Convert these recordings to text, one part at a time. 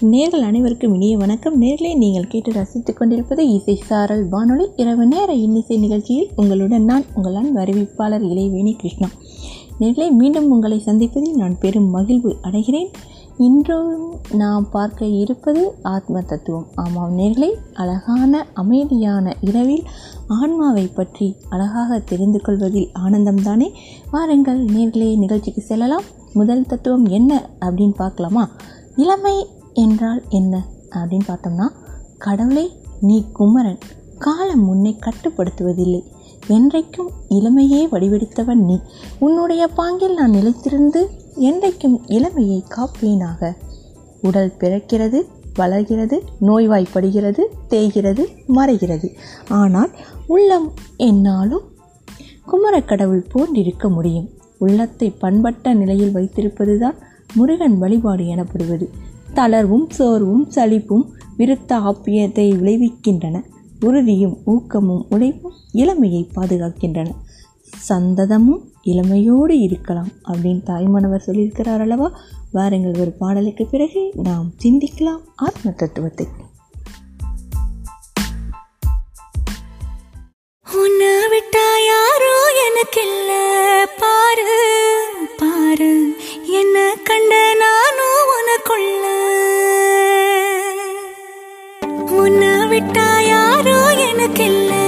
நேர்கள் அனைவருக்கும் இனிய வணக்கம். நேர்களை நீங்கள் கேட்டு ரசித்துக் கொண்டிருப்பது இசை சாரல் வானொலி. இரவு நேர இன்னிசை நிகழ்ச்சியில் உங்களுடன் நான் உங்கள் அன்பு அறிவிப்பாளர் இளைவேணி கிருஷ்ணா. நேர்களை மீண்டும் உங்களை சந்திப்பதில் நான் பெரும் மகிழ்வு அடைகிறேன். இன்றும் நாம் பார்க்க இருப்பது ஆத்ம தத்துவம். ஆமாம் நேர்களை அழகான அமைதியான இரவில் ஆன்மாவை பற்றி அழகாக தெரிந்து கொள்வதில் ஆனந்தம்தானே வாருங்கள் நேர்களே நிகழ்ச்சிக்கு செல்லலாம். முதல் தத்துவம் என்ன அப்படின்னு பார்க்கலாமா? இளமை என்றால் என்ன? அப்படின்னு பார்த்தோம்னா கடவுளே நீ குமரன் காலம் முன்னை கட்டுப்படுத்துவதில்லை. என்றைக்கும் இளமையே வடிவெடுத்தவன் நீ. உன்னுடைய பாங்கில் நான் நிலைத்திருந்து என்றைக்கும் இளமையை காப்பேனாக. உடல் பிறக்கிறது வளர்கிறது நோய்வாய்ப்படுகிறது தேய்கிறது மறைகிறது. ஆனால் உள்ளம் என்னாலும் குமரக்கடவுள் போன்றிருக்க முடியும். உள்ளத்தை பண்பட்ட நிலையில் வைத்திருப்பதுதான் முருகன் வழிபாடு எனப்படுவது. தளர்வும் சோர்வும் சலிப்பும் விருத்த ஆப்பியத்தை விளைவிக்கின்றன. உறுதியும் ஊக்கமும் உழைப்பும் இளமையை பாதுகாக்கின்றன. சந்ததமும் இளமையோடு இருக்கலாம் அப்படின்னு தாய்மானவர் சொல்லியிருக்கிறார் அல்லவா? வாருங்கள் ஒரு பாடலுக்கு பிறகு நாம் சிந்திக்கலாம் ஆத்ம தத்துவத்தை. உன்னை விட்டா யாரோ எனக்கு இல்ல பாரு பாரு. என்ன கண்ட நானும் உனக்குள்ள. உன்னை விட்டா யாரோ எனக்கு இல்லை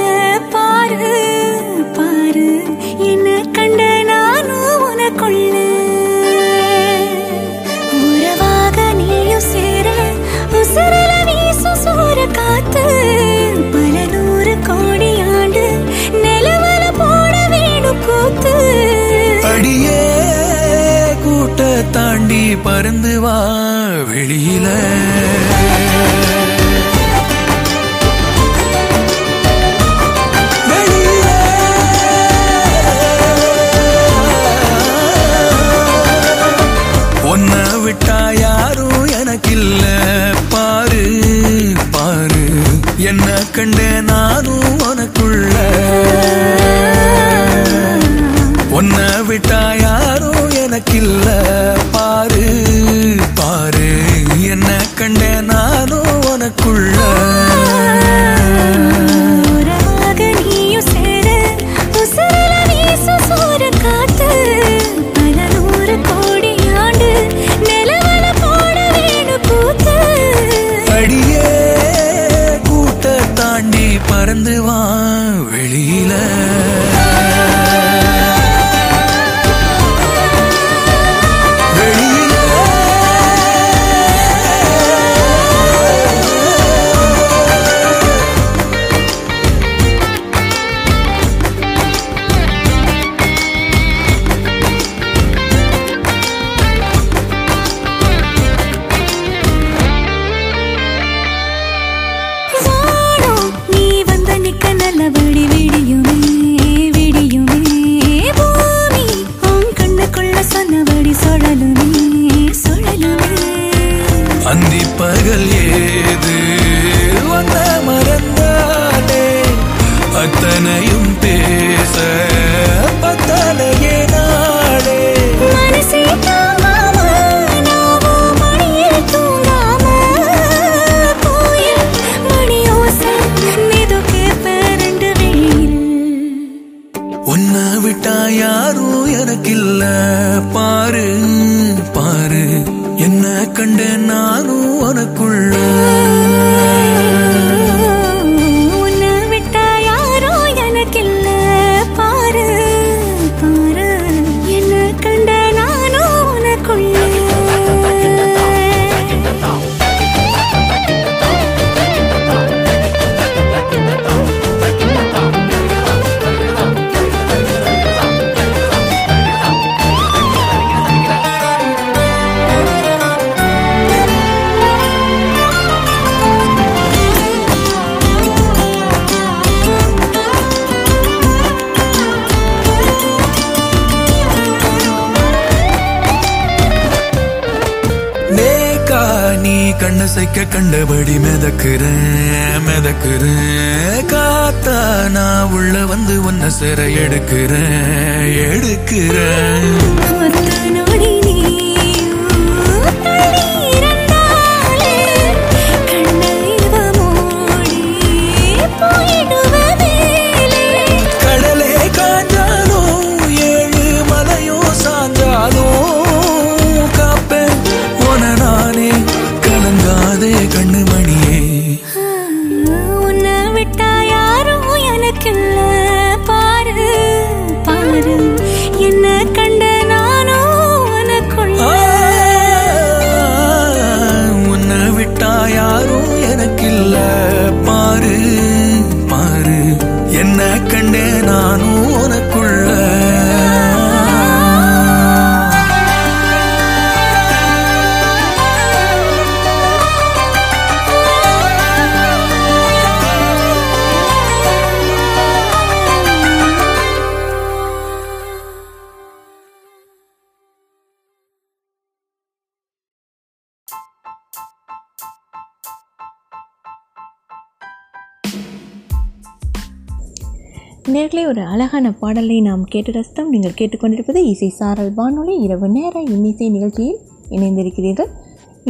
நேர்களே ஒரு அழகான பாடலை நாம் கேட்டு ரசித்தோம். நீங்கள் கேட்டுக்கொண்டிருப்பது இசை சாரல் வானொலி. இரவு நேர இன்னிசை நிகழ்ச்சியில் இணைந்திருக்கிறீர்கள்.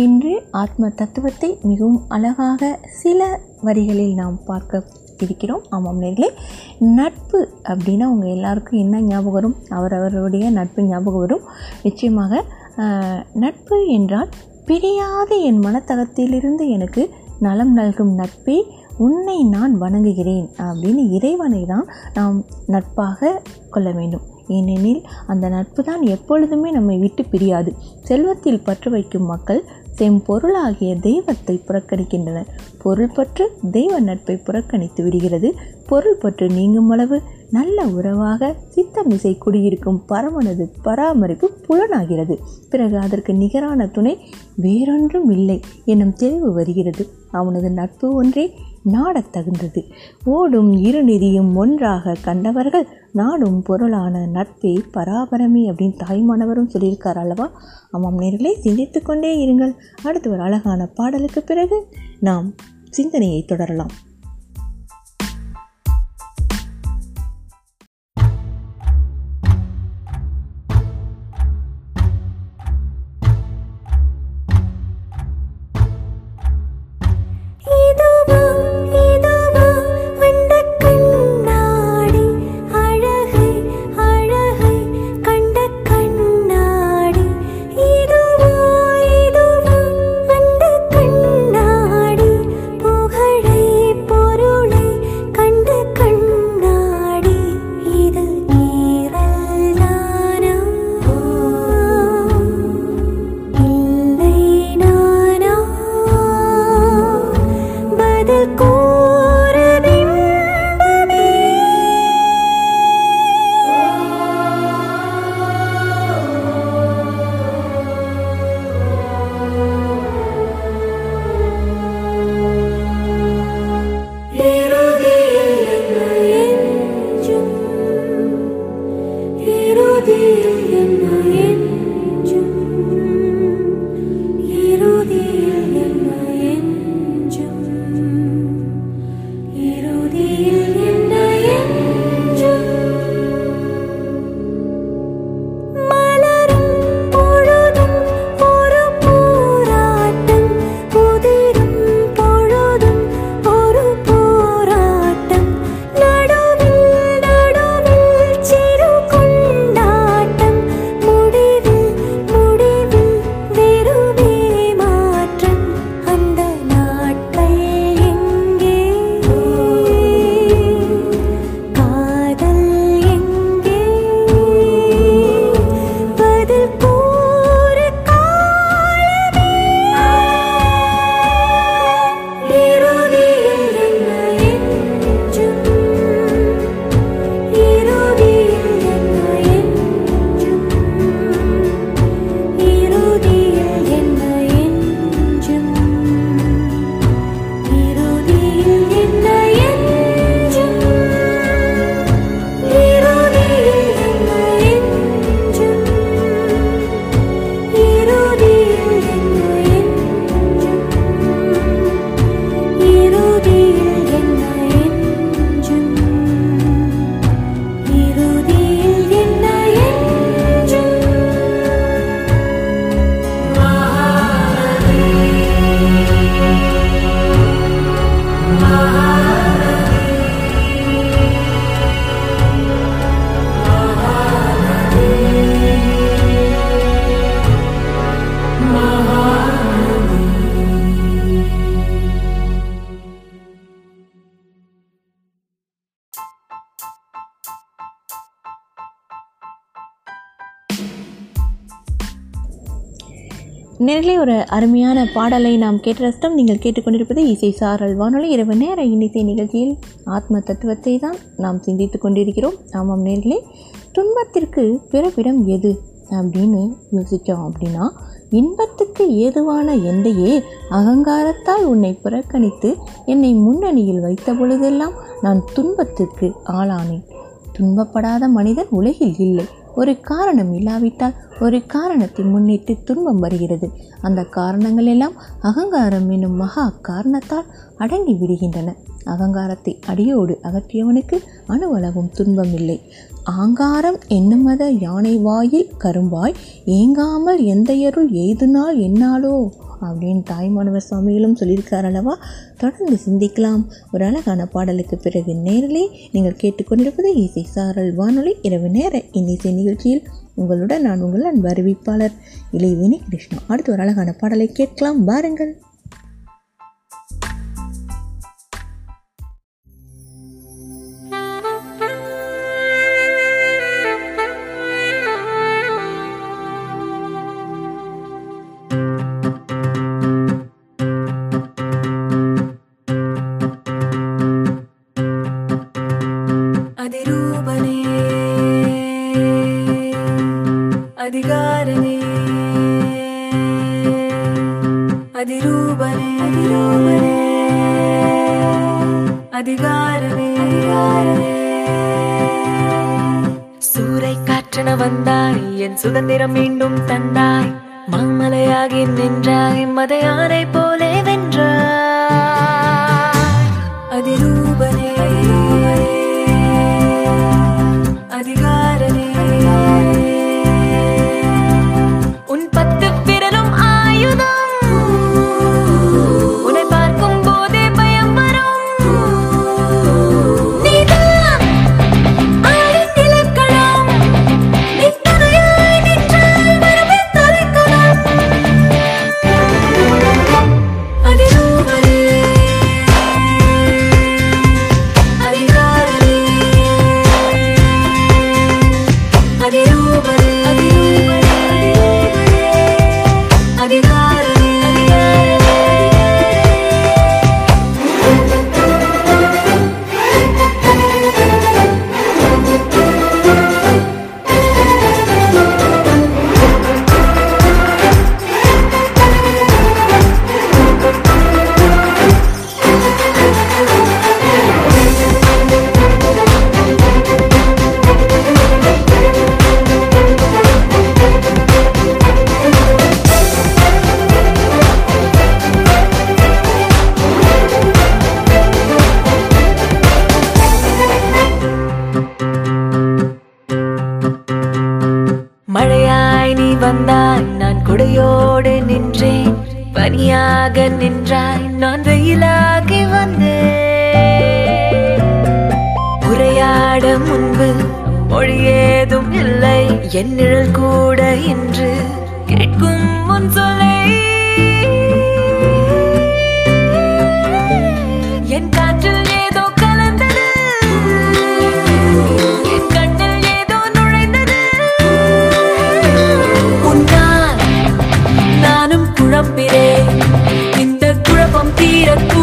இன்று ஆத்ம தத்துவத்தை மிகவும் அழகாக சில வரிகளில் நாம் பார்க்க இருக்கிறோம். ஆமாம் நேர்களே நட்பு அப்படின்னா அவங்க எல்லாருக்கும் என்ன ஞாபகம் வரும்? அவரவருடைய நட்பு ஞாபகம் வரும். நிச்சயமாக நட்பு என்றால் பிரியாத என் மனத்தகத்திலிருந்து எனக்கு நலம் நல்கும் நட்பே உன்னை நான் வணங்குகிறேன் அப்படின்னு இறைவனை தான் நாம் நட்பாக கொள்ள வேண்டும். ஏனெனில் அந்த நட்பு தான் எப்பொழுதுமே நம்மை விட்டு பிரியாது. செல்வத்தில் பற்று வைக்கும் மக்கள் செம்பொருளாகிய தெய்வத்தை புறக்கணிக்கின்றனர். பொருள் பற்று தெய்வ நட்பை புறக்கணித்து விடுகிறது. பொருள் பற்று நீங்கும் அளவு நல்ல உறவாக சித்தமிசை குடியிருக்கும் பரமனது பராமரிப்பு புலனாகிறது. பிறகு அதற்கு நிகரான துணை வேறொன்றும் இல்லை எனும் தெளிவு வருகிறது. அவனது நட்பு ஒன்றே நாடத் தகுந்தது. ஓடும் இரு நிதியும் ஒன்றாக கண்டவர்கள் நாடும் பொருளான நட்பே பராபரமே அப்படின்னு தாய்மானவரும் சொல்லியிருக்கார் அல்லவா? ஆமாம் நேர்களே சிந்தித்து கொண்டே இருங்கள். அடுத்து ஒரு அழகான பாடலுக்கு பிறகு நாம் சிந்தனையை தொடரலாம். நேரிலே ஒரு அருமையான பாடலை நாம் கேட்டு ரசித்தோம் நீங்கள் கேட்டுக்கொண்டிருப்பது இசை சாரல் வானொலி. இரவு நேர இன்னிசை நிகழ்ச்சியில் ஆத்ம தத்துவத்தை தான் நாம் சிந்தித்து கொண்டிருக்கிறோம். ஆமாம் நேர்களே துன்பத்திற்கு பிறப்பிடம் எது அப்படின்னு யோசித்தோம் அப்படின்னா இன்பத்துக்கு ஏதுவான எந்தையே அகங்காரத்தால் உன்னை புறக்கணித்து என்னை முன்னணியில் வைத்த பொழுதெல்லாம் நான் துன்பத்திற்கு ஆளானேன். துன்பப்படாத மனிதன் உலகில் இல்லை. ஒரு காரணம் இல்லாவிட்டால் ஒரு காரணத்தை முன்னிட்டு துன்பம் வருகிறது. அந்த காரணங்கள் எல்லாம் அகங்காரம் என்னும் மகா காரணத்தால் அடங்கி விடுகின்றன. அகங்காரத்தை அடியோடு அகற்றியவனுக்கு அணுவளவும் துன்பமில்லை. ஆங்காரம் என்னமத யானை வாயில் கரும்பாய் ஏங்காமல் எந்தையருள் எருள் எய்துனால் என்னாலோ? அப்படின்னு தாய்மானவர் சுவாமிகளும் சொல்லியிருக்கார் அல்லவா? தொடர்ந்து சிந்திக்கலாம். ஒரு அழகான பாடலுக்கு பிறகு நேரிலே நீங்கள் கேட்டுக்கொண்டிருப்பது இசை சாரல் வானொலி இரவு நேர இன்னிசை நிகழ்ச்சியில் உங்களுடன் நான் உங்கள் அன்பு அறிவிப்பாளர் இளைவேணி கிருஷ்ணா. அடுத்து ஒரு அழகான பாடலை கேட்கலாம். பாருங்கள். அதிகாரனே சூறை காற்றென வந்தாய் என் சுதந்திரம் மீண்டும் தந்தாய். மாமலையாகி நின்றாய் மதையானை போலே நின்றாய் நான் வெயிலாகி வந்தேன். உரையாட முன்பு மொழி ஏதும் இல்லை. என் நிழல் கூட இன்று கேட்கும் முன் சொல்லை. என் காற்றில் ஏதோ கலந்தது. என் கண்ணில் ஏதோ நுழைந்தது. உன்னால் நானும் குழப்பம்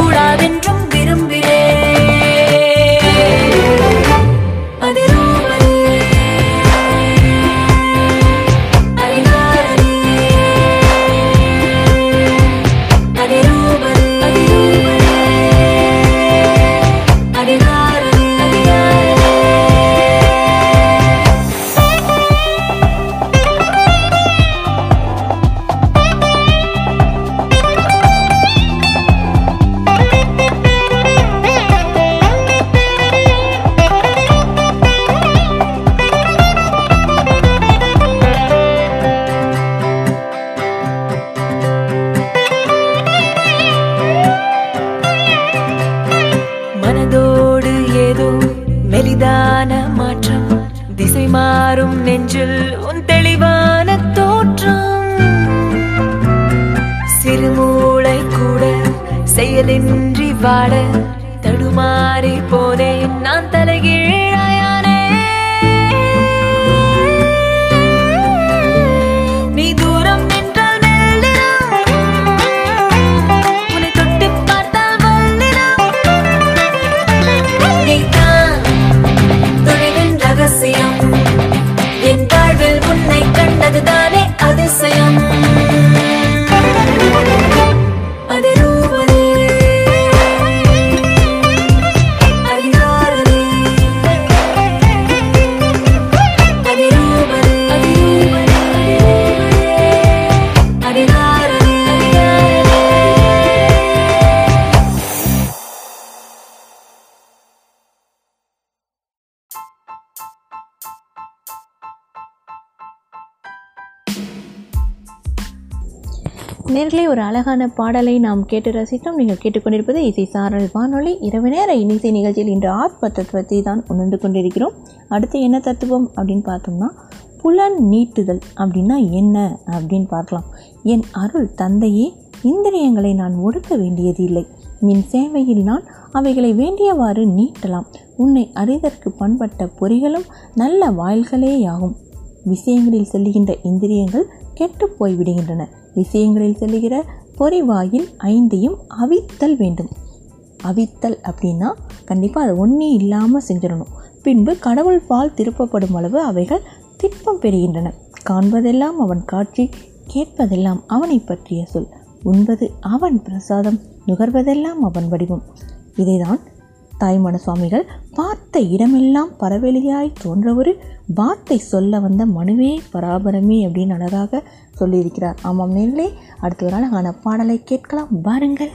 நேர்களே ஒரு அழகான பாடலை நாம் கேட்டு ரசித்தோம். நீங்கள் கேட்டுக்கொண்டிருப்பது இசை சாரல் வானொலி. இரவு நேர இனிசை நிகழ்ச்சியில் இன்று ஆத்ம தத்துவத்தை தான் உணர்ந்து கொண்டிருக்கிறோம். அடுத்து என்ன தத்துவம் அப்படின்னு பார்த்தோம்னா புலன் நீட்டுதல். அப்படின்னா என்ன அப்படின்னு பார்க்கலாம். என் அருள் தந்தையே இந்திரியங்களை நான் ஒடுக்க வேண்டியதில்லை. நின் சேவையில் நான் அவைகளை வேண்டியவாறு நீட்டலாம். உன்னை அறிதற்கு பண்பட்ட பொறிகளும் நல்ல வாயில்களேயாகும். விஷயங்களில் செல்லுகின்ற இந்திரியங்கள் கெட்டு போய்விடுகின்றன. விஷயங்களில் செல்லுகிற பொறிவாயில் ஐந்தையும் அவித்தல் வேண்டும். அவித்தல் அப்படின்னா கண்டிப்பாக அதை ஒன்றே இல்லாமல் செஞ்சிடணும். பின்பு கடவுள் பால் திருப்பப்படும் அளவு அவைகள் திட்பம் பெறுகின்றன. காண்பதெல்லாம் அவன் காட்சி கேட்பதெல்லாம் அவனை பற்றிய சொல். உண்பது அவன் பிரசாதம் நுகர்வதெல்லாம் அவன் வடிவம். இதைதான் தாய்மான சுவாமிகள் பார்த்த இடமெல்லாம் பரவெளியாய் தோன்ற ஒரு வார்த்தை சொல்ல வந்த மனுவே பராபரமே அப்படின்னு அழகாக சொல்லியிருக்கிறார். ஆமாம் நேர்களே அடுத்த ஒரு அழகான பாடலை கேட்கலாம். பாருங்கள்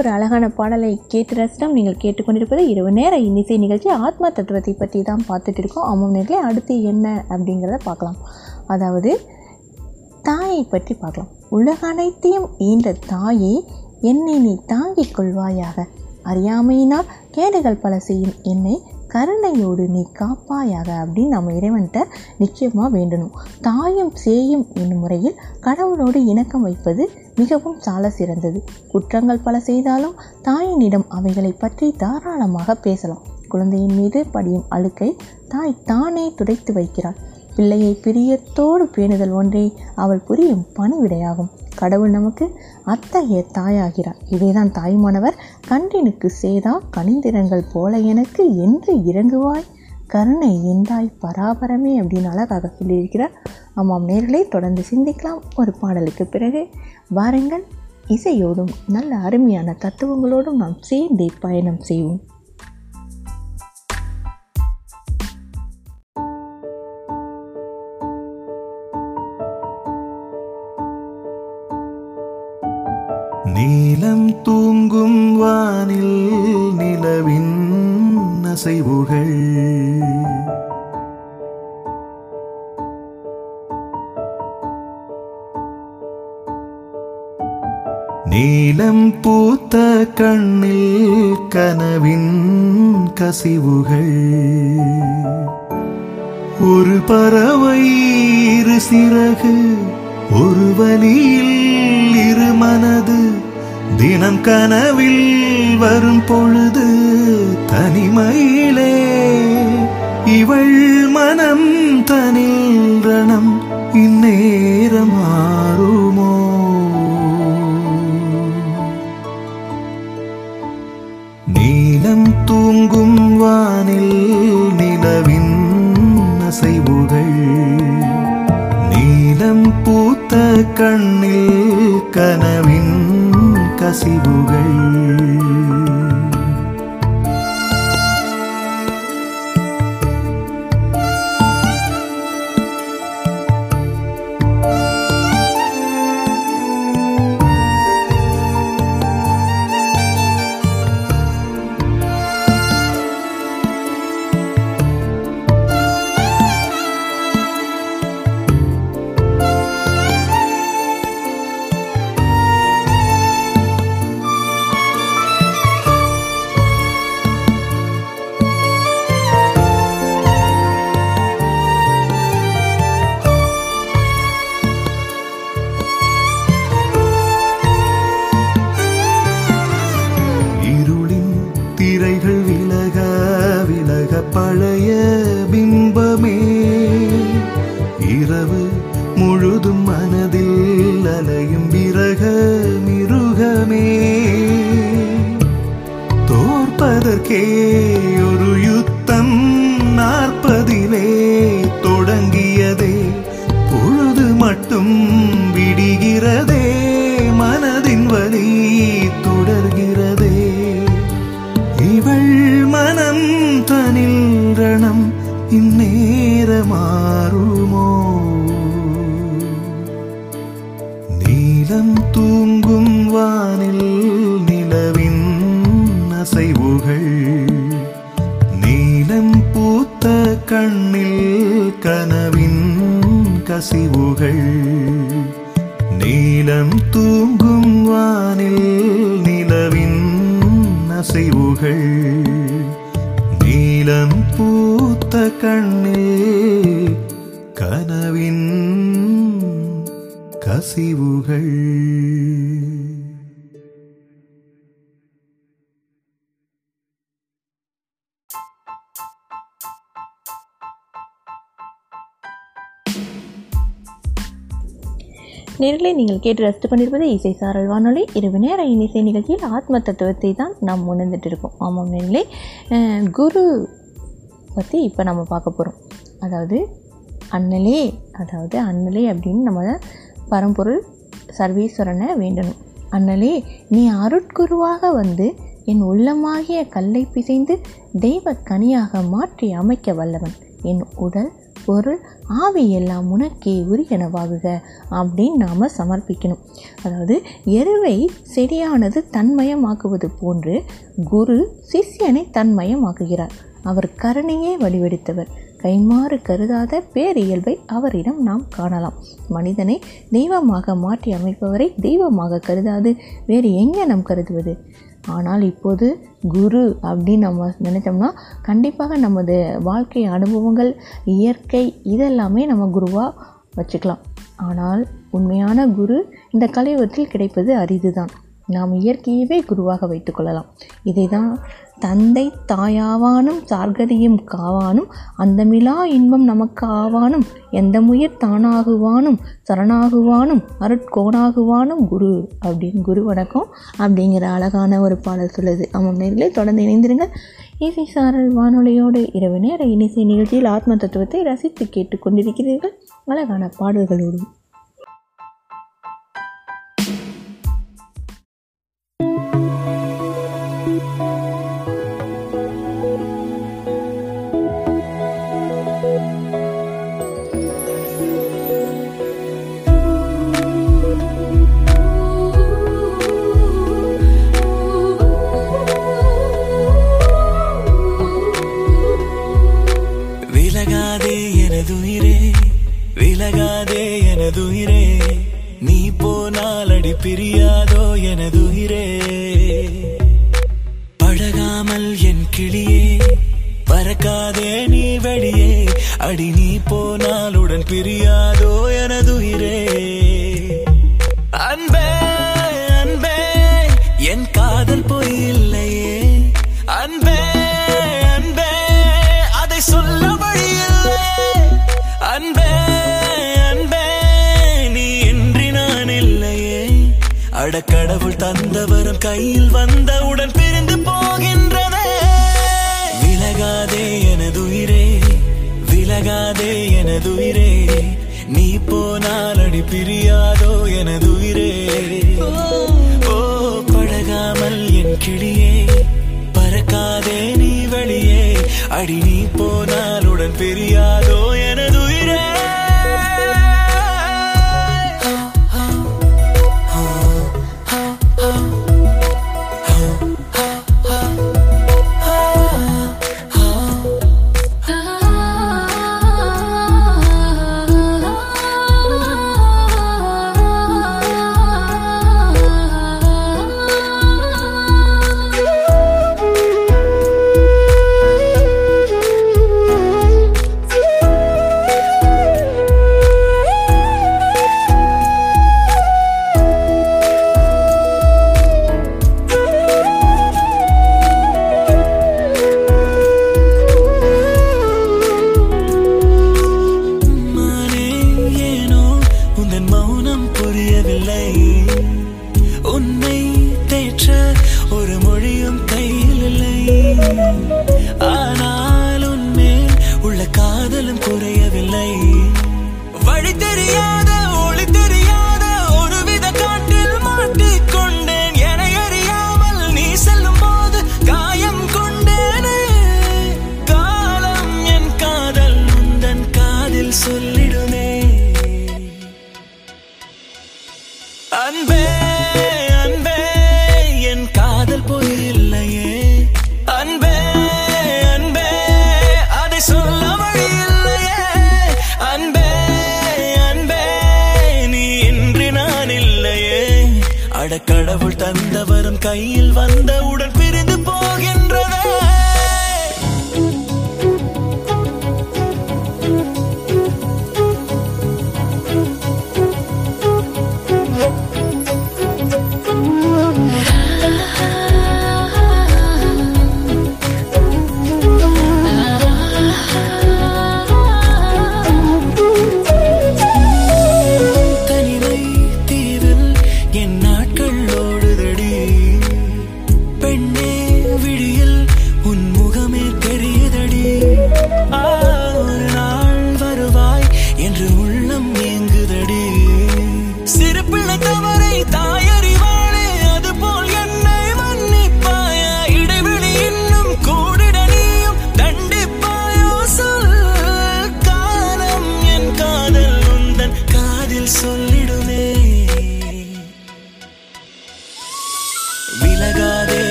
ஒரு அழகான பாடலை கேட்டு ரசிடம் நீங்கள் கேட்டுக்கொண்டிருப்பது இரவு நேர இன்னிசை நிகழ்ச்சி. ஆத்மா தத்துவத்தை பற்றி தான் பார்த்துட்டு இருக்கோம். ஆமாம் நேரத்தில் அடுத்து என்ன அப்படிங்கிறத பார்க்கலாம். அதாவது தாயை பற்றி பார்க்கலாம். உலக அனைத்தையும் ஈன்ற தாயே என்னை நீ தாங்கிக் கொள்வாயாக. அறியாமையினால் கேடுகள் பல செய்யும் என்னை கருணையோடு நீ காப்பாயாக அப்படின்னு நம்ம இறைவன்கிட்ட நிச்சயமாக வேண்டணும். தாயும் சேயும் என்னும் முறையில் கடவுளோடு இணக்கம் வைப்பது மிகவும் சால சிறந்தது. குற்றங்கள் பல செய்தாலும் தாயினிடம் அவைகளை பற்றி தாராளமாக பேசலாம். குழந்தையின் மீது படியும் அழுக்கை தாய் தானே துடைத்து வைக்கிறாள். பிள்ளையை பிரியத்தோடு பேணுதல் ஒன்றே அவள் புரியும் பணிவிடையாகும். கடவுள் நமக்கு அத்தகைய தாயாகிறார். இதைதான் தாய்மானவர் கண்டினுக்கு சேதா கனிந்திரங்கள் போல எனக்கு என்று இறங்குவாய். கருணை எந்தாய் பராபரமே அப்படின்னு அழகாக சொல்லியிருக்கிறார் ஆமாம் நேர்களை தொடர்ந்து சிந்திக்கலாம். ஒரு பாடலுக்கு பிறகு வாருங்கள். இசையோடும் நல்ல அருமையான தத்துவங்களோடும் நாம் சேர்ந்தே பயணம் செய்வோம். நீலம் தூங்கும் வானில் நிலவின் அசைவுகள். நீலம் பூத்த கண்ணில் கனவின் கசிவுகள். ஒரு பறவை இரு சிறகு ஒரு வழியில் இரு மனது. தினம் கனவில் வரும் பொழுது தனிமையிலே இவள் மனம் தனில் ரணம் இந்நேரம் நிலம் தூங்கும் வானில் நிலவின் அசைவுகள். நீலம் பூத்த கண்ணில் கனவின் கசிவுகள். நீலம் தூங்கும் வானில் நிலவின் அசைவுகள். நீலம் பூத்த கண்ணில் கசிவுகள் நேர்களை நீங்கள் கேட்டு ரசித்து பண்ணியிருப்பது இசை சாரல் வானொலி. இரவு நேர இசை நிகழ்ச்சியில் ஆத்ம தத்துவத்தை தான் நாம் உணர்ந்துட்டு இருக்கோம். ஆமாம் நேர்களே குரு பற்றி இப்போ நம்ம பார்க்க போகிறோம் அதாவது அண்ணலே அதாவது அண்ணலே அப்படின்னு நம்ம பரம்பொருள் சர்வீஸ்வரனை வேண்டணும். அண்ணலே நீ அருட்குருவாக வந்து என் உள்ளமாகிய கல்லை பிசைந்து தெய்வ கனியாக மாற்றி அமைக்க வல்லவன். என் உடல் பொருள் ஆவி எல்லாம் உனக்கே உரியனவாகுக அப்படின்னு நாம் சமர்ப்பிக்கணும். அதாவது எருவை செடியானது தன்மயமாக்குவது போன்று குரு சிஷ்யனை தன்மயமாக்குகிறார். அவர் கருணையே வடிவெடுத்தவர் கைமாறு கருதாத பேரியல்பை அவரிடம் நாம் காணலாம். மனிதனை தெய்வமாக மாற்றி அமைப்பவரை தெய்வமாக கருதாது. வேறு எங்கே நாம் கருதுவது? ஆனால் இப்போது குரு அப்படின்னு நம்ம நினைச்சோம்னா கண்டிப்பாக நமது வாழ்க்கை அனுபவங்கள் இயற்கை இதெல்லாமே நம்ம குருவாக வச்சுக்கலாம். ஆனால் உண்மையான குரு இந்த கலையுகத்தில் கிடைப்பது அரிதுதான். நாம் இயற்கையவே குருவாக வைத்துக்கொள்ளலாம் இதை தான் தந்தை தாயாவானும் சார்கதியும் காவானும் அந்தமிலா இன்பம் நமக்கு ஆவானும் எந்த முயற் தானாகுவானும் சரணாகுவானும் அருட்கோணாகுவானும் குரு அப்படின்னு குரு வணக்கம் அப்படிங்கிற அழகான ஒரு பாடல் சொல்லுது. ஆமாம் நேர்களே தொடர்ந்து இணைந்திருங்க இசை சாரல் வானொலியோடு இரவு நேர இனிசை நிகழ்ச்சியில் ஆத்ம தத்துவத்தை ரசித்து கேட்டுக்கொண்டிருக்கிறீர்கள். அழகான பாடல்களோடும். விலகாதே எனதுயிரே. நீ போனால் அடி பிரியாதோ எனதுயிரே. பழகாமல் என் கிளியே பறக்காதே நீ வெளியே. அடி நீ போனால் உடன் பிரியாதோ எனதுயிரே. அன்பே கடவுள் தந்தவரும் கையில் வந்தவுடன் பிரிந்து போகின்றதே. விலகாதே எனதுயிரே விலகாதே எனதுயிரே. நீ போனால் அடி பிரியாதோ எனதுயிரே. ஓ பழகாமல் என் கிளியே பறக்காதே நீ வெளியே. அடி நீ போ அடக்கடவுள் தந்தவரும் கையில் வந்தவுடன்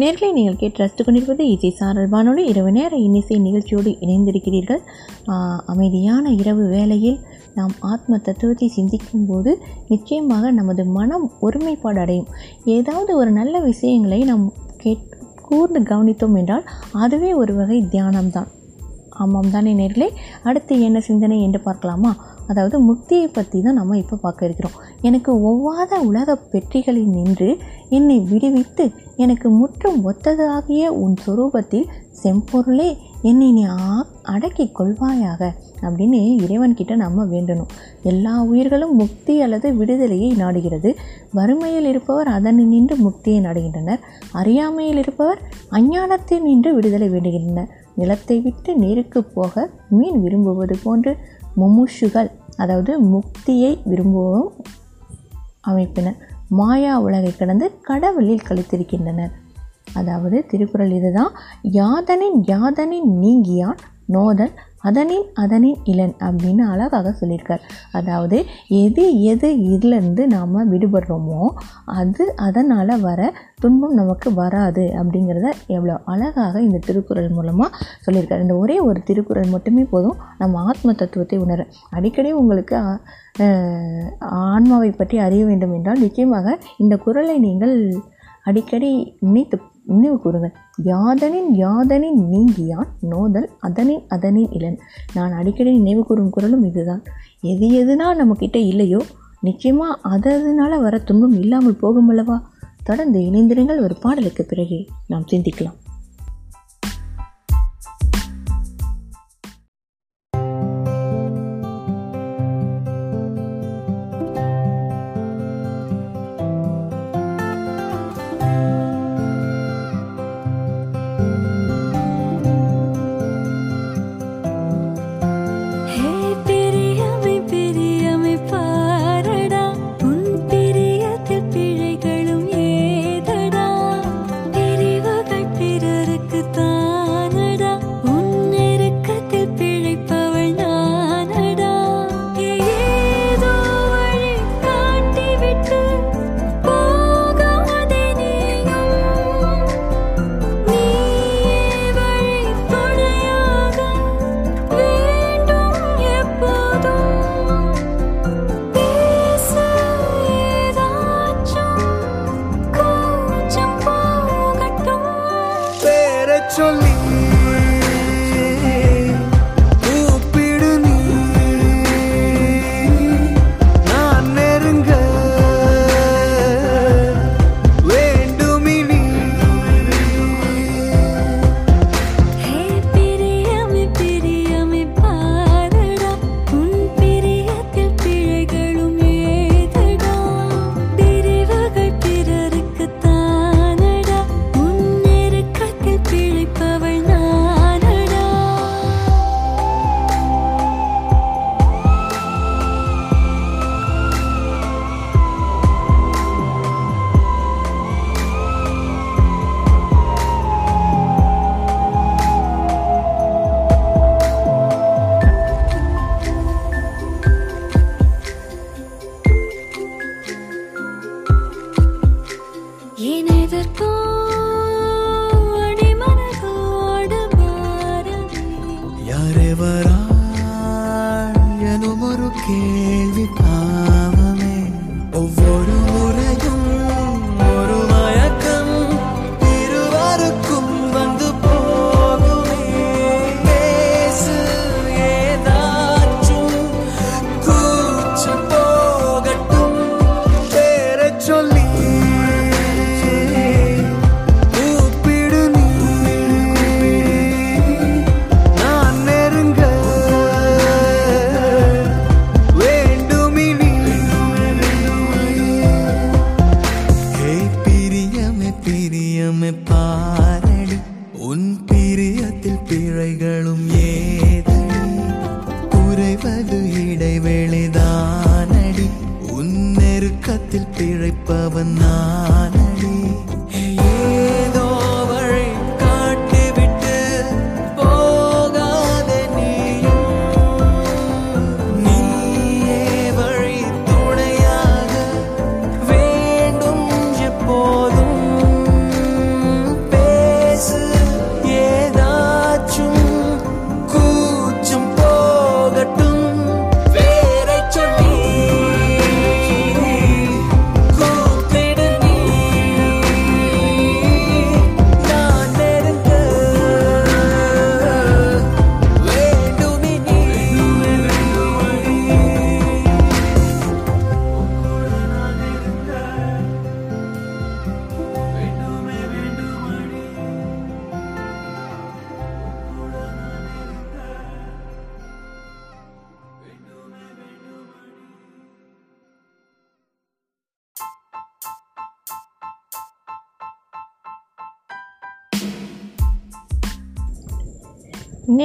நேர்களை நீங்கள் கேட்டு ரசித்து கொண்டிருப்பது இசை சாரல் வானொலி இரவு நேர இன்னிசை நிகழ்ச்சியோடு இணைந்திருக்கிறீர்கள். அமைதியான இரவு வேளையில் நாம் ஆத்ம தத்துவத்தை சிந்திக்கும் போது நிச்சயமாக நமது மனம் ஒருமைப்பாடு அடையும். ஏதாவது ஒரு நல்ல விஷயங்களை நாம் கேட் கூர்ந்து கவனித்தோம் என்றால் அதுவே ஒரு வகை தியானம்தான். ஆமாம் தானே நேர்களே? அடுத்து என்ன சிந்தனை என்று பார்க்கலாமா? அதாவது முக்தியை பற்றி தான் நம்ம இப்போ பார்க்க இருக்கிறோம். எனக்கு ஒவ்வாத உலக பெற்றிகளில் நின்று என்னை விடுவித்து எனக்கு முற்றும் ஒத்ததாகிய உன் சுரூபத்தில் செம்பொருளே என்னை நீ ஆ- அடக்கிக் கொள்வாயாக அப்படின்னு இறைவன்கிட்ட நம்ம வேண்டணும். எல்லா உயிர்களும் முக்தி அல்லது விடுதலையை நாடுகிறது. வறுமையில் இருப்பவர் அதனை நின்று முக்தியை நாடுகின்றனர். அறியாமையில் இருப்பவர் அஞ்ஞானத்தில் நின்று விடுதலை வேண்டுகின்றனர். நிலத்தை விட்டு நீருக்கு போக மீன் விரும்புவது போன்று முமுஷுகள் அதாவது முக்தியை விரும்புவோம் அமைப்பினர். மாயா உலகை கடந்து கடவுளில் கழித்திருக்கின்றனர். அதாவது திருக்குறள் இதுதான் யாதனின் யாதனின் நீங்கியான் நோதல் அதனின் அதனின் இளன் அப்படின்னு அழகாக சொல்லியிருக்கார். அதாவது எது எது இதுலேருந்து நாம் விடுபடுறோமோ அது அதனால் வர துன்பம் நமக்கு வராது அப்படிங்கிறத எவ்வளோ அழகாக இந்த திருக்குறள் மூலமாக சொல்லியிருக்காரு. இந்த ஒரே ஒரு திருக்குறள் மட்டுமே போதும் நம்ம ஆத்ம தத்துவத்தை உணர அடிக்கடி உங்களுக்கு ஆன்மாவை பற்றி அறிய வேண்டும் என்றால் நிச்சயமாக இந்த குறளை நீங்கள் அடிக்கடி நினைத்து நினைவு கூறுங்கள் யாதனின் யாதனின் நீங்கியான் நோதல் அதனின் அதனின் இளன் நான் அடிக்கடி நினைவு கூறும் குரலும் இதுதான். எது எதுனால் நம்மக்கிட்ட இல்லையோ நிச்சயமாக அதனால் வர துன்பம் இல்லாமல் போகும் அல்லவா? தொடர்ந்து இணைந்திருங்கள். ஒரு பாடலுக்கு பிறகு நாம் சிந்திக்கலாம்.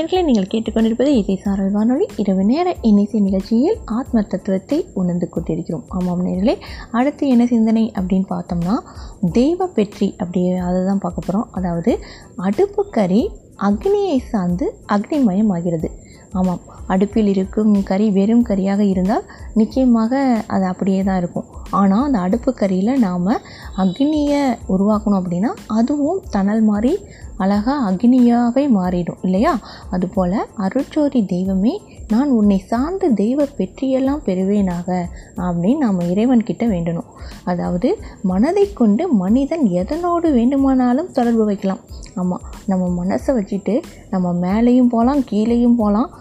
நேர்களை நீங்கள் கேட்டுக்கொண்டிருப்பது இசை சாரல் வானொலி. இரவு நேர இன்னிசை நிகழ்ச்சியில் ஆத்ம தத்துவத்தை உணர்ந்து கொண்டிருக்கிறோம். ஆமாம் நேர்களே அடுத்து என்ன சிந்தனை அப்படின்னு பார்த்தோம்னா தெய்வ பெற்றி அப்படி அதை தான் பார்க்க போகிறோம் அதாவது அடுப்புக்கறி அக்னியை சார்ந்து அக்னிமயம் ஆகிறது ஆமாம் அடுப்பில் இருக்கும் கறி வெறும் கறியாக இருந்தால் நிச்சயமாக அது அப்படியே தான் இருக்கும். ஆனால் அந்த அடுப்பு கறியில் நாம் அக்னியை உருவாக்கணும் அப்படின்னா அதுவும் தணல் மாதிரி அழகாக அக்னியாகவே மாறிடும் இல்லையா? அதுபோல் அருட்சோதி தெய்வமே நான் உன்னை சார்ந்த தெய்வ பெற்றியெல்லாம் பெறுவேனாக அப்படின்னு நாம் இறைவன்கிட்ட வேண்டணும். அதாவது மனதை கொண்டு மனிதன் எதனோடு வேண்டுமானாலும் தொடர்பு வைக்கலாம். ஆமாம் நம்ம மனசை வச்சுட்டு நம்ம மேலேயும் போகலாம் கீழேயும் போகலாம்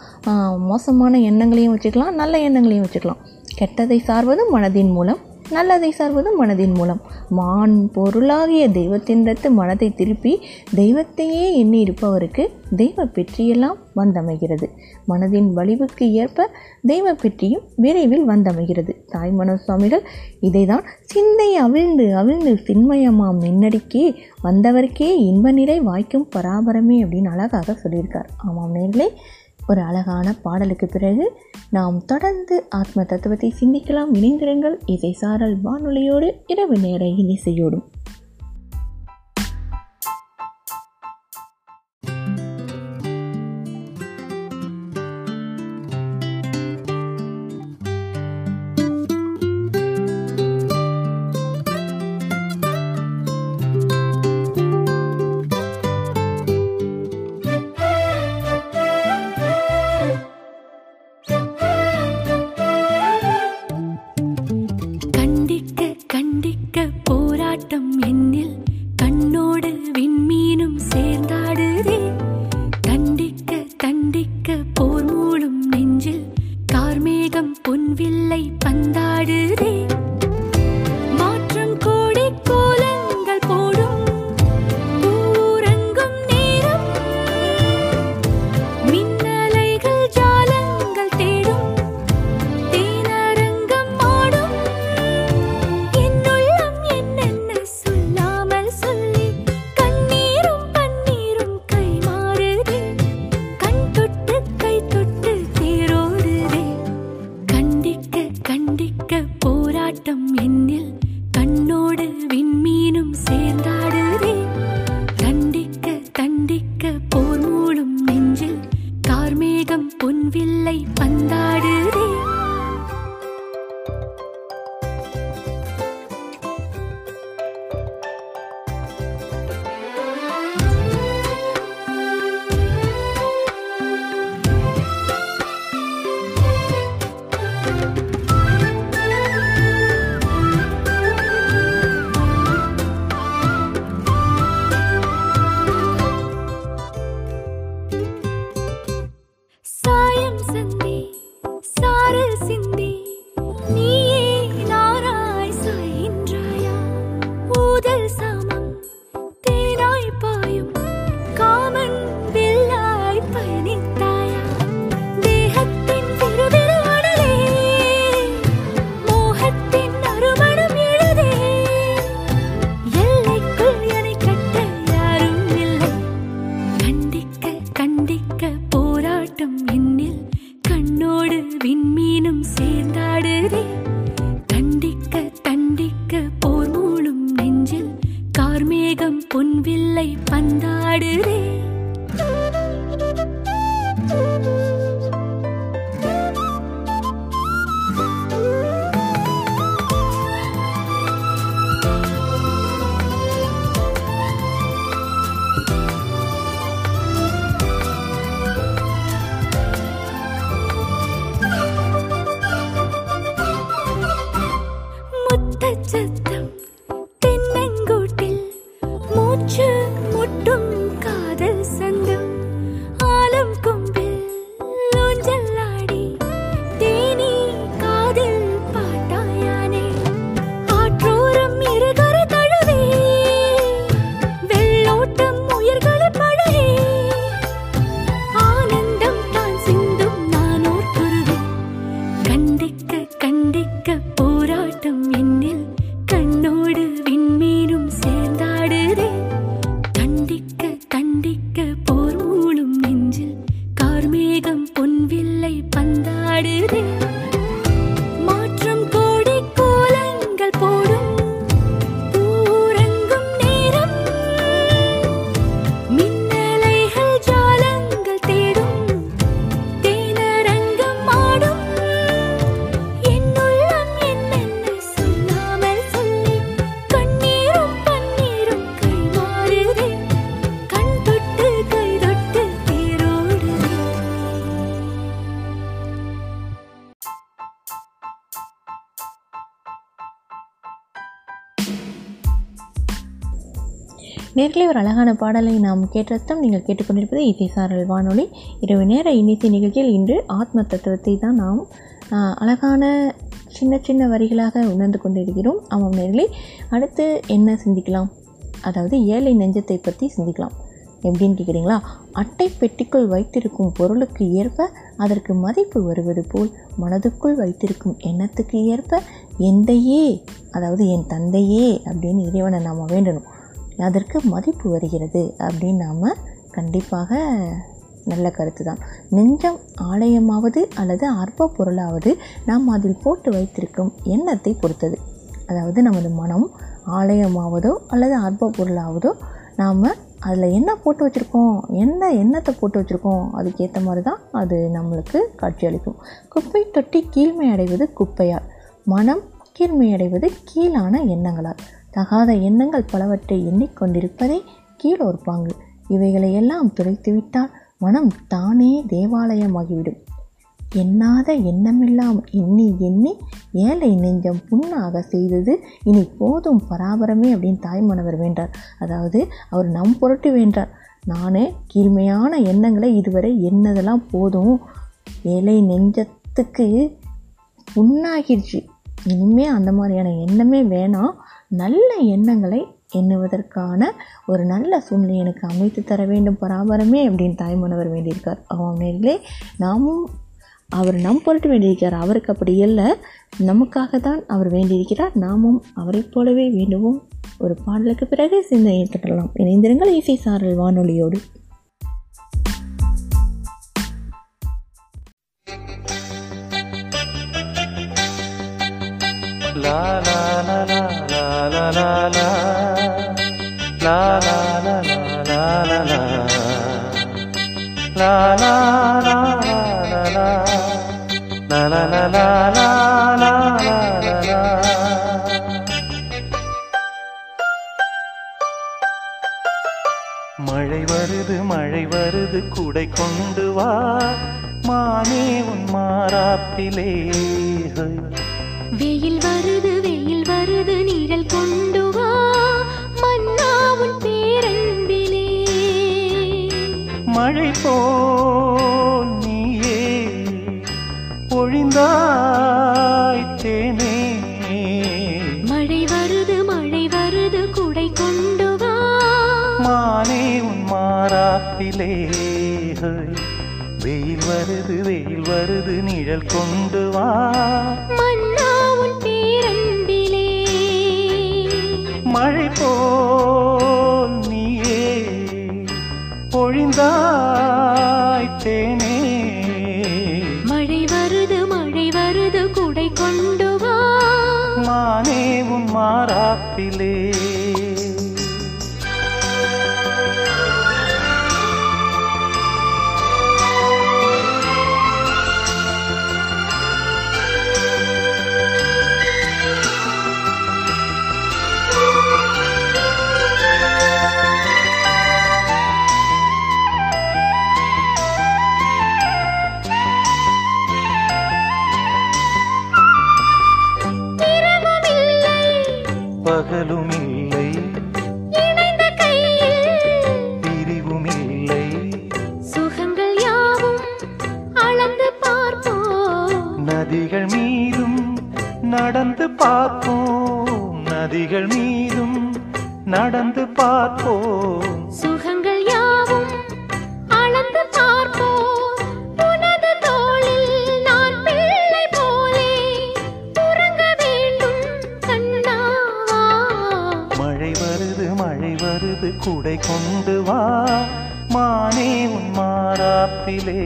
மோசமான எண்ணங்களையும் வச்சுக்கலாம் நல்ல எண்ணங்களையும் வச்சுக்கலாம். கெட்டதை சார்வதும் மனதின் மூலம் நல்லதை சார்வது மனதின் மூலம். மான் பொருளாகிய தெய்வத்தின்றத்து மனதை திருப்பி தெய்வத்தையே எண்ணி இருப்பவருக்கு தெய்வ பெற்றியெல்லாம் வந்தமைகிறது. மனதின் வலிவுக்கு ஏற்ப தெய்வ பெற்றியும் விரைவில் வந்தமைகிறது. தாய்மன சுவாமிகள் இதைதான் சிந்தை அவிழ்ந்து அவிழ்ந்து சின்மயமாம் நின்னடிக்கே வந்தவர்க்கே இன்ப நிலை வாய்க்கும் பராபரமே அப்படின்னு அழகாக சொல்லியிருக்கார். ஆமாம் நேர்களே ஒரு அழகான பாடலுக்கு பிறகு நாம் தொடர்ந்து ஆத்ம தத்துவத்தை சிந்திக்கலாம் இணைந்திருங்கள். இசை சாரல் வானொலியோடு இரவு நேர இசையோடும் போராட்டம் என்னில் சத்தம் நேர்களே ஒரு அழகான பாடலை நாம் கேட்டதும் நீங்கள் கேட்டுக்கொண்டிருப்பது இசைசாரல் வானொலி. இரவு நேர இன்னிசை நிகழ்ச்சியில் இன்று ஆத்ம தத்துவத்தை தான் நாம் அழகான சின்ன சின்ன வரிகளாக உணர்ந்து கொண்டிருக்கிறோம். ஆமாம் நேர்களே அடுத்து என்ன சிந்திக்கலாம்? அதாவது ஏழை நெஞ்சத்தை பற்றி சிந்திக்கலாம். எப்படின்னு கேட்குறீங்களா? அட்டை பெட்டிக்குள் வைத்திருக்கும் பொருளுக்கு ஏற்ப அதற்கு மதிப்பு வருவது போல் மனதுக்குள் வைத்திருக்கும் எண்ணத்துக்கு ஏற்ப எந்தையே அதாவது என் தந்தையே அப்படின்னு இறைவனை நாம் வேண்டணும். அதற்கு மதிப்பு வருகிறது அப்படின்னு நாம் கண்டிப்பாக நல்ல கருத்து தான் நெஞ்சம் ஆலயமாவது அல்லது அற்ப பொருளாவது நாம் அதில் போட்டு வைத்திருக்கும் எண்ணத்தை பொறுத்தது. அதாவது நமது மனம் ஆலயமாவதோ அல்லது அற்ப பொருளாவதோ நாம் அதில் என்ன போட்டு வச்சுருக்கோம் என்ன எண்ணத்தை போட்டு வச்சுருக்கோம் அதுக்கேற்ற மாதிரி தான் அது நம்மளுக்கு காட்சியளிக்கும். குப்பை தொட்டி கீழ்மை அடைவது குப்பையால் மனம் கீழ்மை அடைவது கீழான எண்ணங்களால். தகாத எண்ணங்கள் பலவற்றை எண்ணிக்கொண்டிருப்பதே கீழோர் பாங்கு. இவைகளை எல்லாம் துடைத்துவிட்டால் மனம் தானே தேவாலயமாகிவிடும். எண்ணாத எண்ணமெல்லாம் எண்ணி எண்ணி ஏழை நெஞ்சம் புண்ணாக செய்தது இனி போதும் பராபரமே அப்படின்னு தாய்மானவர் வேண்டார். அதாவது அவர் நம் பொருட்டு வேண்டார். நானே கீழ்மையான எண்ணங்களை இதுவரை எண்ணதெல்லாம் போதும். ஏழை நெஞ்சத்துக்கு புண்ணாகிடுச்சு. இனிமே அந்த மாதிரியான எண்ணமே வேணாம். நல்ல எண்ணங்களை எண்ணுவதற்கான ஒரு நல்ல சூழ்நிலை எனக்கு அமைத்து தர வேண்டும். பராபரமே அப்படின்னு தாய்மானவர் வேண்டியிருக்கார். அவன் நேர்களே நாமும் அவர் நம் பொருட்டு வேண்டியிருக்கிறார். அவருக்கு அப்படி இல்லை. நமக்காக தான் அவர் வேண்டியிருக்கிறார். நாமும் அவரைப் போலவே வேண்டுவோம். ஒரு பாடலுக்கு பிறகு சிந்தனையை தொடரலாம் இணைந்திருங்கள் இசை சாரல் வானொலியோடு. மழை வருது மழை வருது குடை கொண்டு வா. மானே உன் மாறாப்பிலே. வெயில் வெயில் கொண்டு வா. நதிகள் மீதும் நடந்து பார்ப்போம். நதிகள் மீதும் நடந்து பார்ப்போம். சுகங்கள் யாவும் அளந்து பார்ப்போம். உனது தோளில் நான் பிள்ளை போலே உறங்க வேண்டும் கண்ணாவா. மழை வருது மழை வருது குடை கொண்டு வா. மானே உன் மாறாப்பிலே.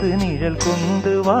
வெயில் நிழல் கொண்டு வா.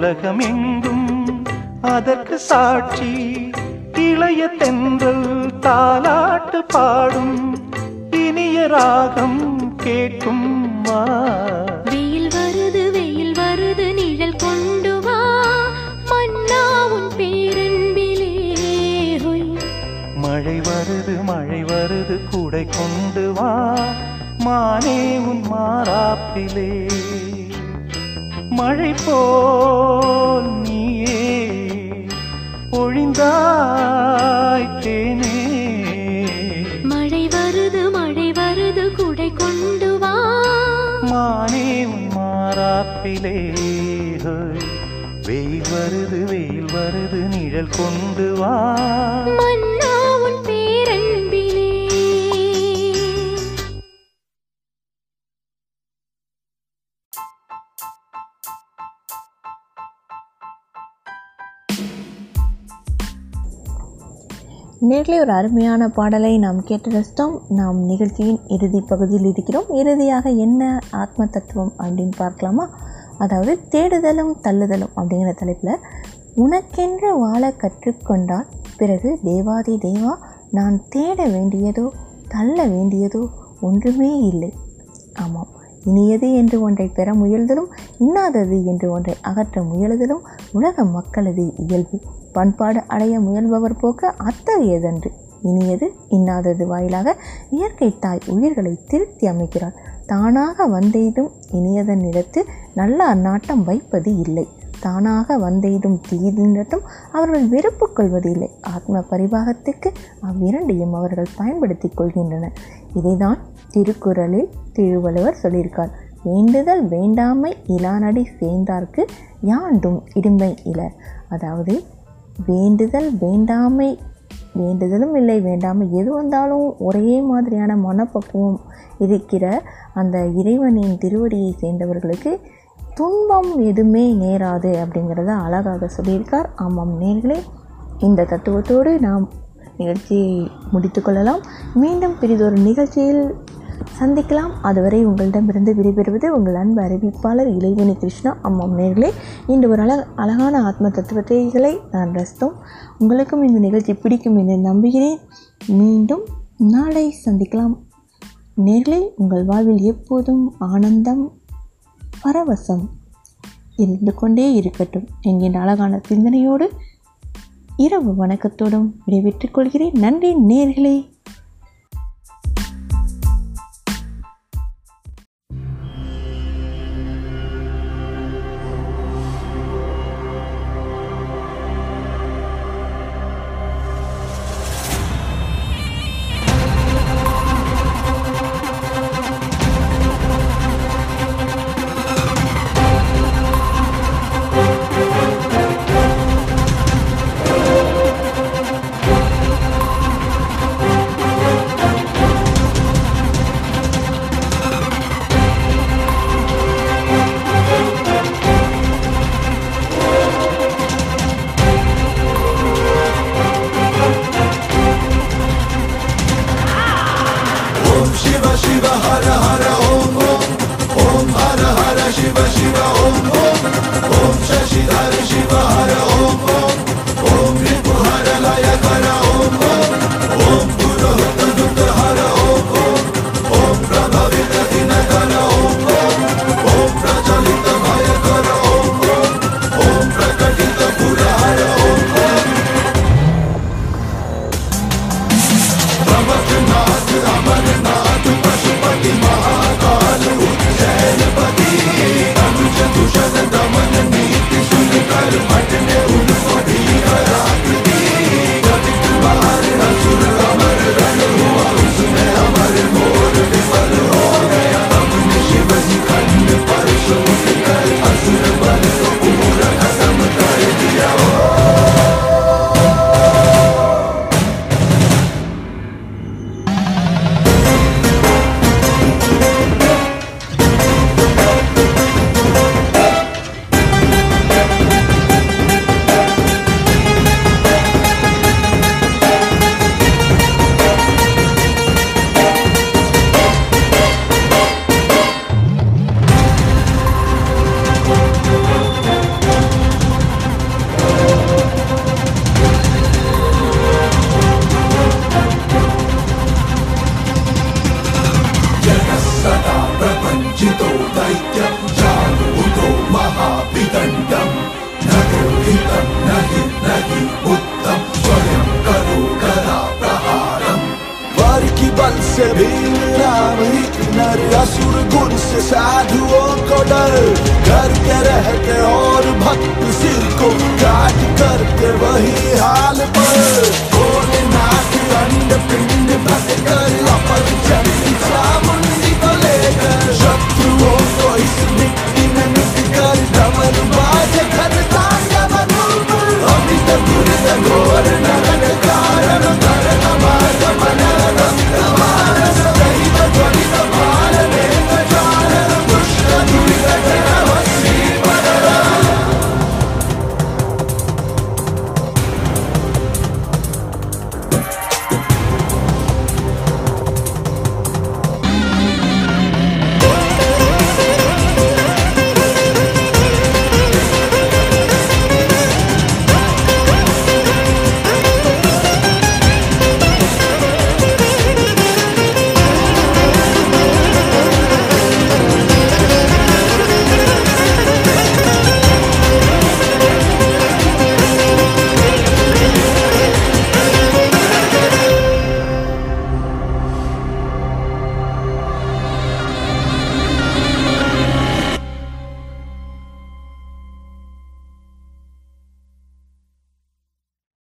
உலகம் எங்கும் அதற்கு சாட்சி இளைய தென்றல் தாலாட்டு பாடும். இனிய ராகம் கேட்கும் வெயில் வருது வெயில் வருது நிழல் கொண்டு வா. மன்னா உன் பேரன்பிலே. மழை வருது மழை வருது கூடை கொண்டு வா. மானே உன் மாறாப்பிலே. மழை போல் நீயே ஒழிந்தாய் தேனே. மழை வருது மழை வருது குடை கொண்டு வா. மானே மாறாப்பிலே. வெயில் வருது வெயில் வருது நிழல் கொண்டு வா. நேர்களை ஒரு அருமையான பாடலை நாம் கேட்டு ரசித்தோம். நாம் நிகழ்ச்சியின் இறுதி பகுதியில் இருக்கிறோம். இறுதியாக என்ன ஆத்ம தத்துவம் அப்படின்னு பார்க்கலாமா? அதாவது தேடுதலும் தள்ளுதலும் அப்படிங்கிற தலைப்பில் உனக்கென்று வாழ கற்றுக்கொண்டால் பிறகு தேவாதி தேவா நான் தேட வேண்டியதோ தள்ள வேண்டியதோ ஒன்றுமே இல்லை. ஆமாம் இனியது என்று ஒன்றை பெற முயல்தலும் இன்னாதது என்று ஒன்றை அகற்ற முயலுதலும் உலக மக்களது இயல்பு. பண்பாடு அடைய முயல்பவர் போக்க அத்தகையதன்று. இனியது இன்னாதது வாயிலாக இயற்கை தாய் உயிர்களை திருத்தி அமைக்கிறாள். தானாக வந்தெய்தும் இனியதன் இடத்து நல்ல அந்நாட்டம் வைப்பது இல்லை. தானாக வந்தெய்தும் தீதினிடத்தும் அவர்கள் வெறுப்பு கொள்வது இல்லை ஆத்ம பரிபாகத்துக்கு அவ்விரண்டையும் அவர்கள் பயன்படுத்திக் கொள்கின்றனர். இதைதான் திருக்குறளில் திருவள்ளுவர் சொல்லியிருக்கார். வேண்டுதல் வேண்டாமை இலானடி சேர்ந்தார்க்கு யாண்டும் இடும்பை இல அதாவது வேண்டுதல் வேண்டாமை வேண்டுதலும் இல்லை வேண்டாமை. எது வந்தாலும் ஒரே மாதிரியான மனப்பக்குவம் இருக்கிற அந்த இறைவனின் திருவடியை சேர்ந்தவர்களுக்கு துன்பம் எதுவுமே நேராது அப்படிங்கிறத அழகாக சொல்லியிருக்கார். ஆமாம் நேர்களே இந்த தத்துவத்தோடு நாம் நிகழ்ச்சியை முடித்துக்கொள்ளலாம் மீண்டும் பிறிதொரு நிகழ்ச்சியில் சந்திக்கலாம். அதுவரை உங்களிடமிருந்து விடைபெறுவது உங்கள் அன்பு அறிவிப்பாளர் இளைவனி கிருஷ்ணா. அம்மா நேர்களே இன்று ஒரு அழக அழகான ஆத்ம தத்துவத்தைகளை நான் ரசித்தோம். உங்களுக்கும் இந்த நிகழ்ச்சி பிடிக்கும் என்று நம்புகிறேன். மீண்டும் நாளை சந்திக்கலாம். நேர்களே உங்கள் வாழ்வில் எப்போதும் ஆனந்தம் பரவசம் இருந்து கொண்டே இருக்கட்டும் என்கின்ற அழகான சிந்தனையோடு இரவு வணக்கத்தோடும் விடைபெற்றுக் கொள்கிறேன். நன்றி நேர்களே.